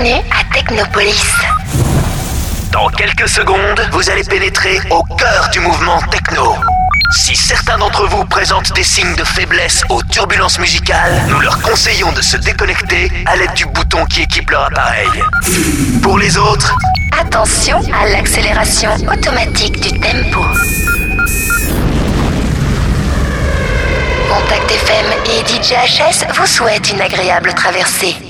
Bienvenue à Technopolis. Dans quelques secondes, vous allez pénétrer au cœur du mouvement techno. Si certains d'entre vous présentent des signes de faiblesse aux turbulences musicales, nous leur conseillons de se déconnecter à l'aide du bouton qui équipe leur appareil. Pour les autres, Attention à l'accélération automatique du tempo. Contact FM et DJHS vous souhaitent une agréable traversée.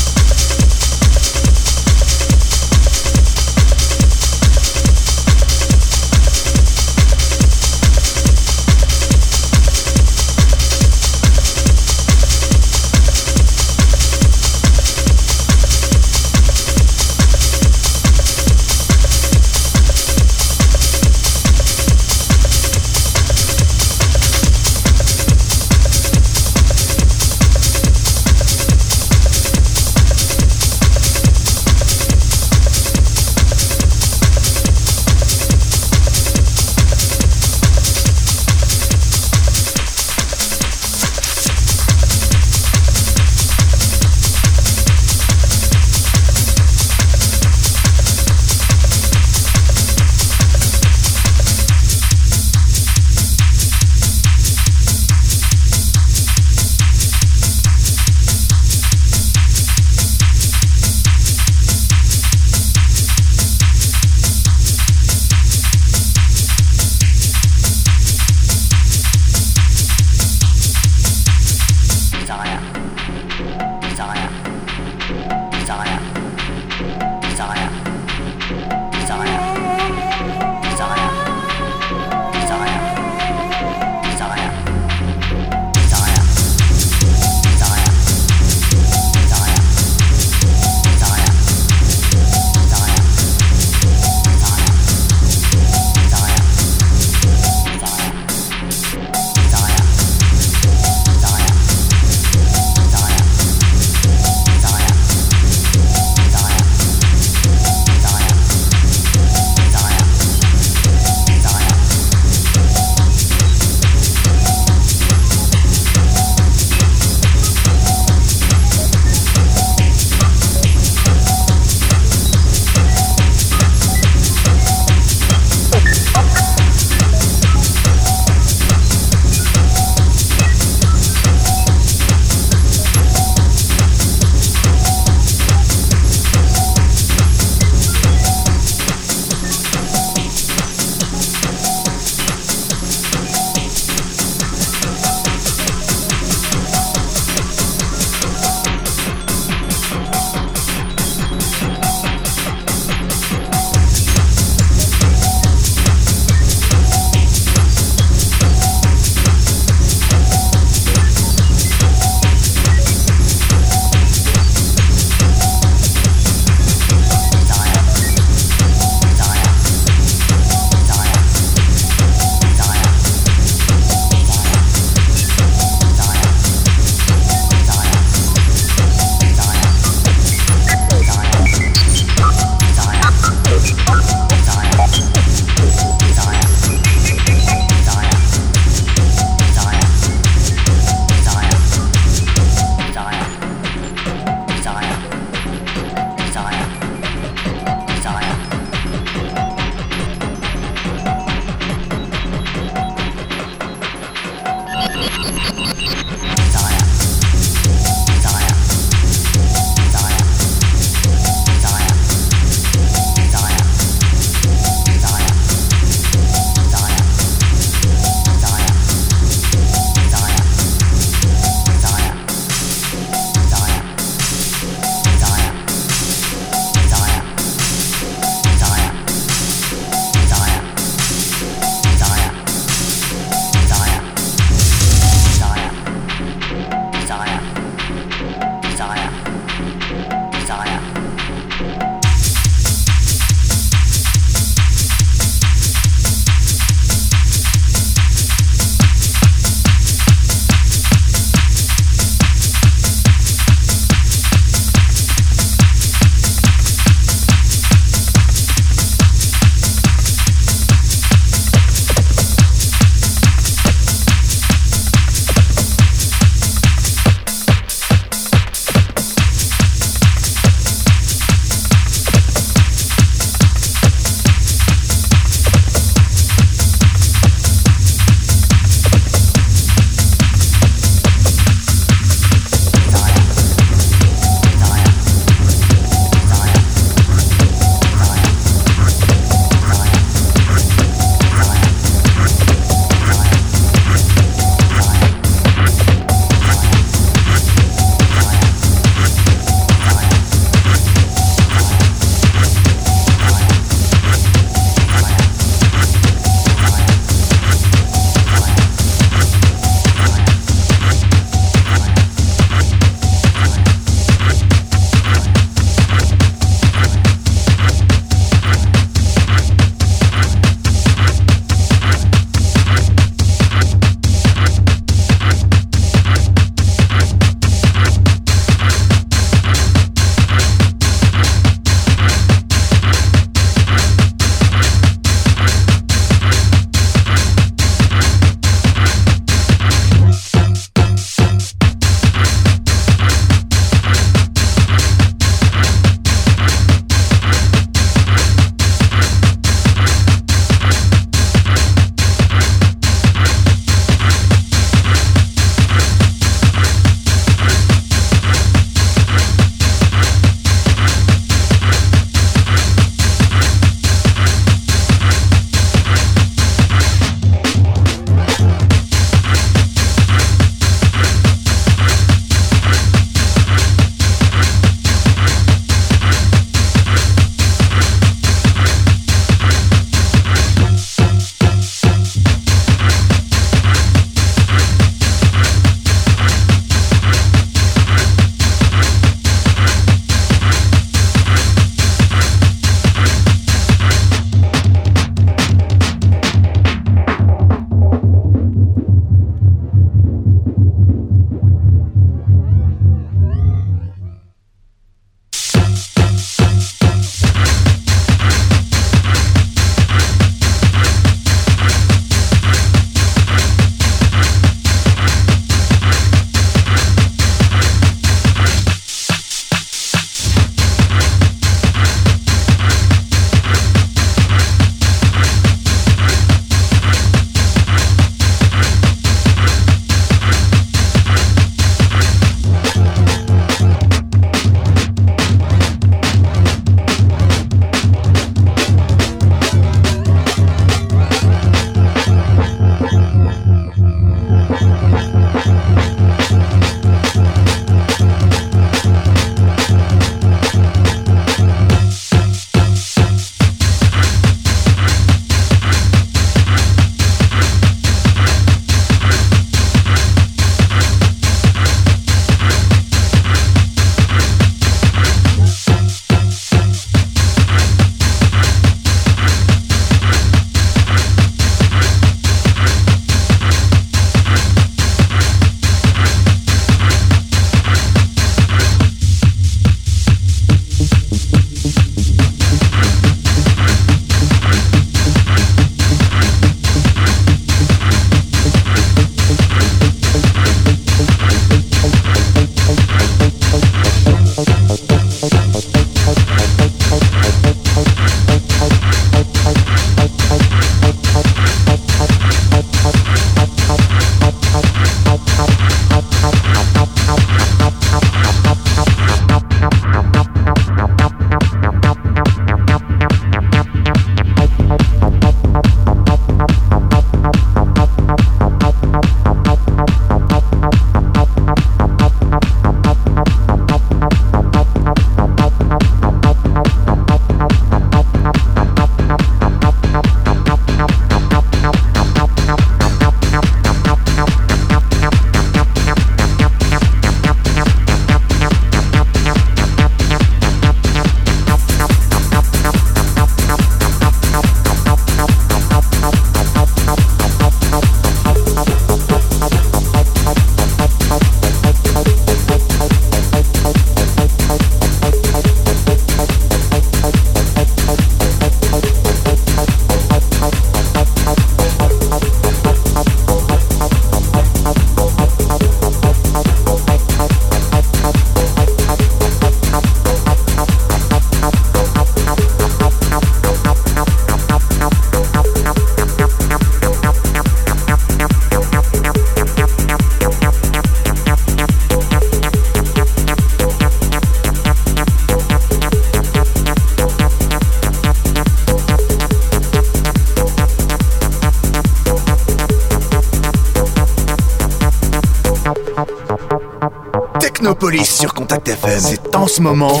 Technopolis sur Contact FM. C'est en ce moment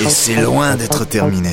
et c'est loin d'être terminé.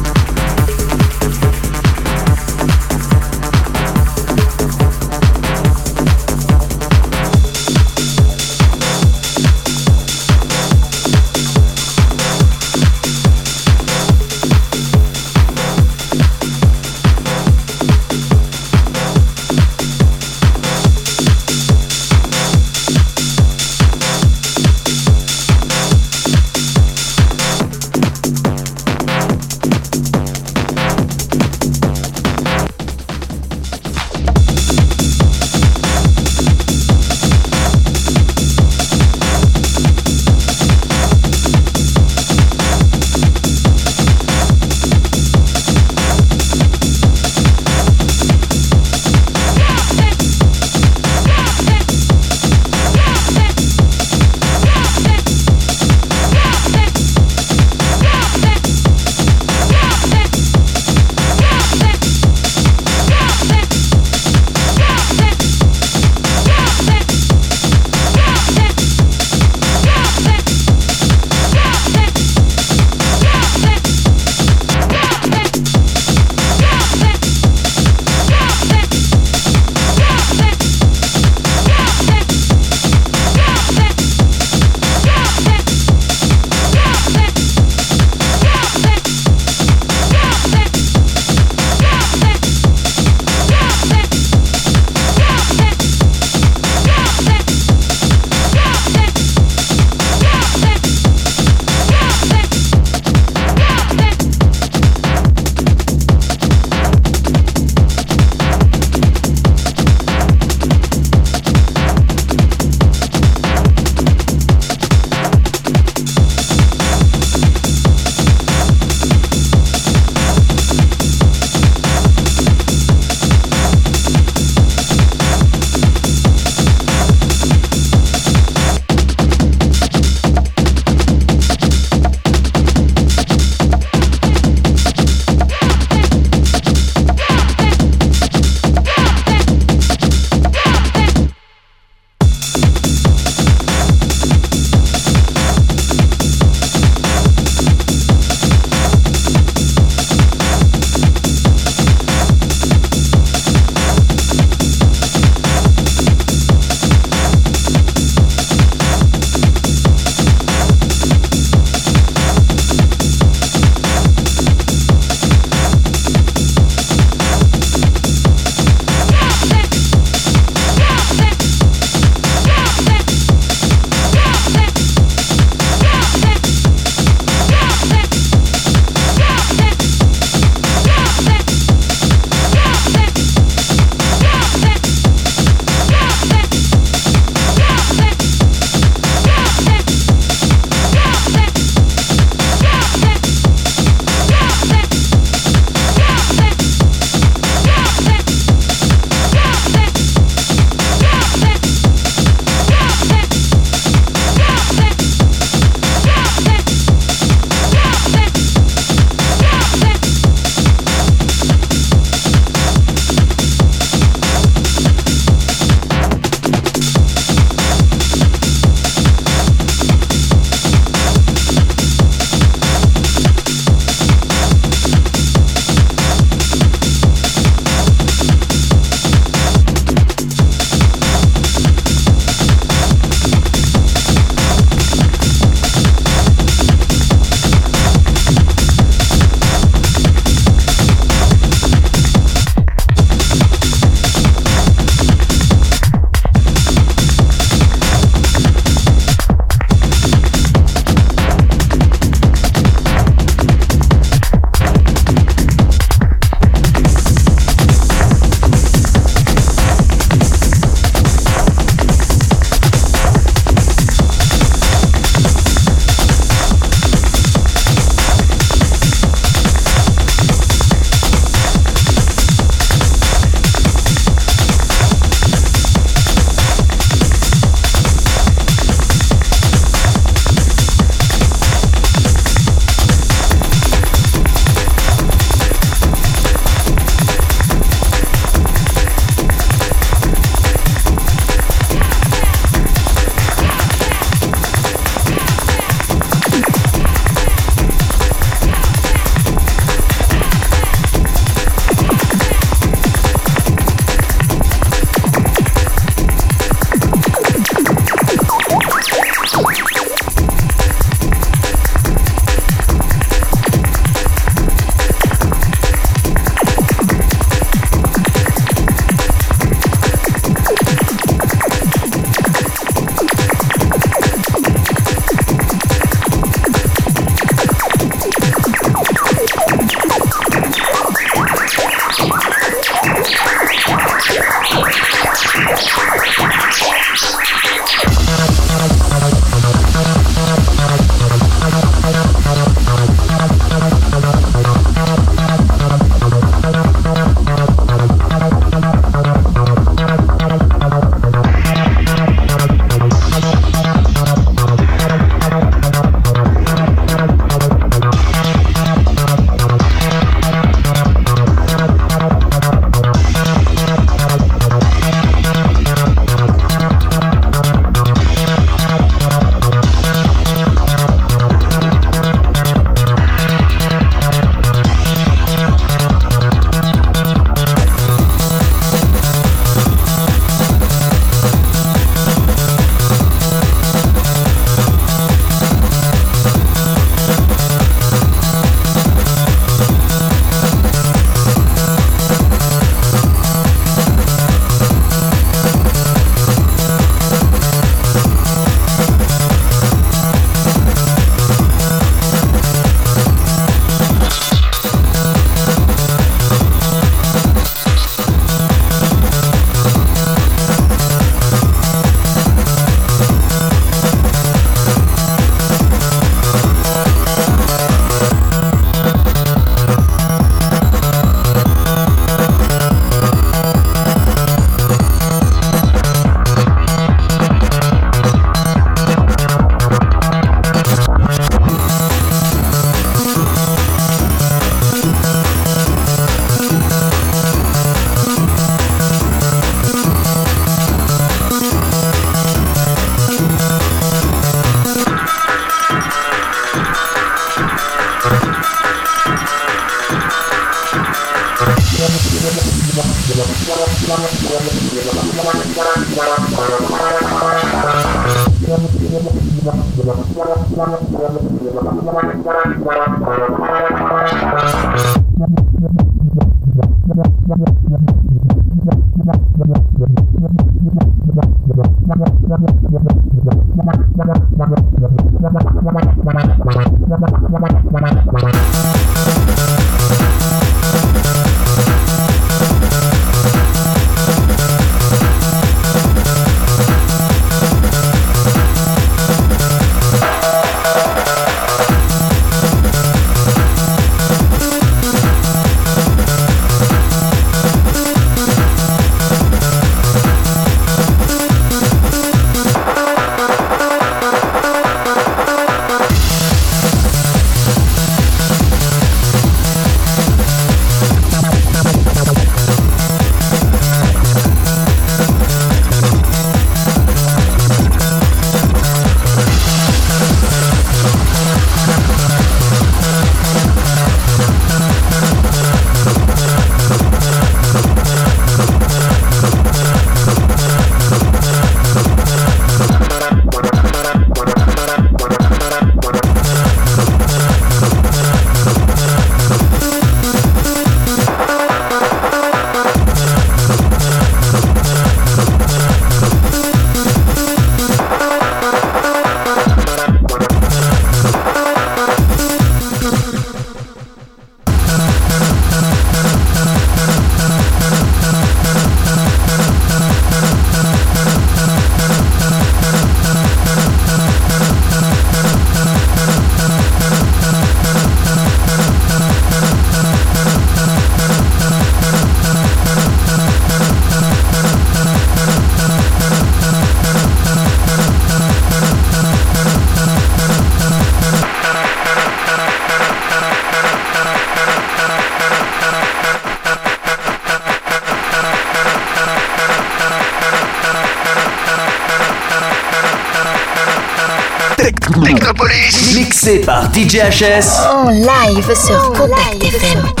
DJHS en live sur Contact FM.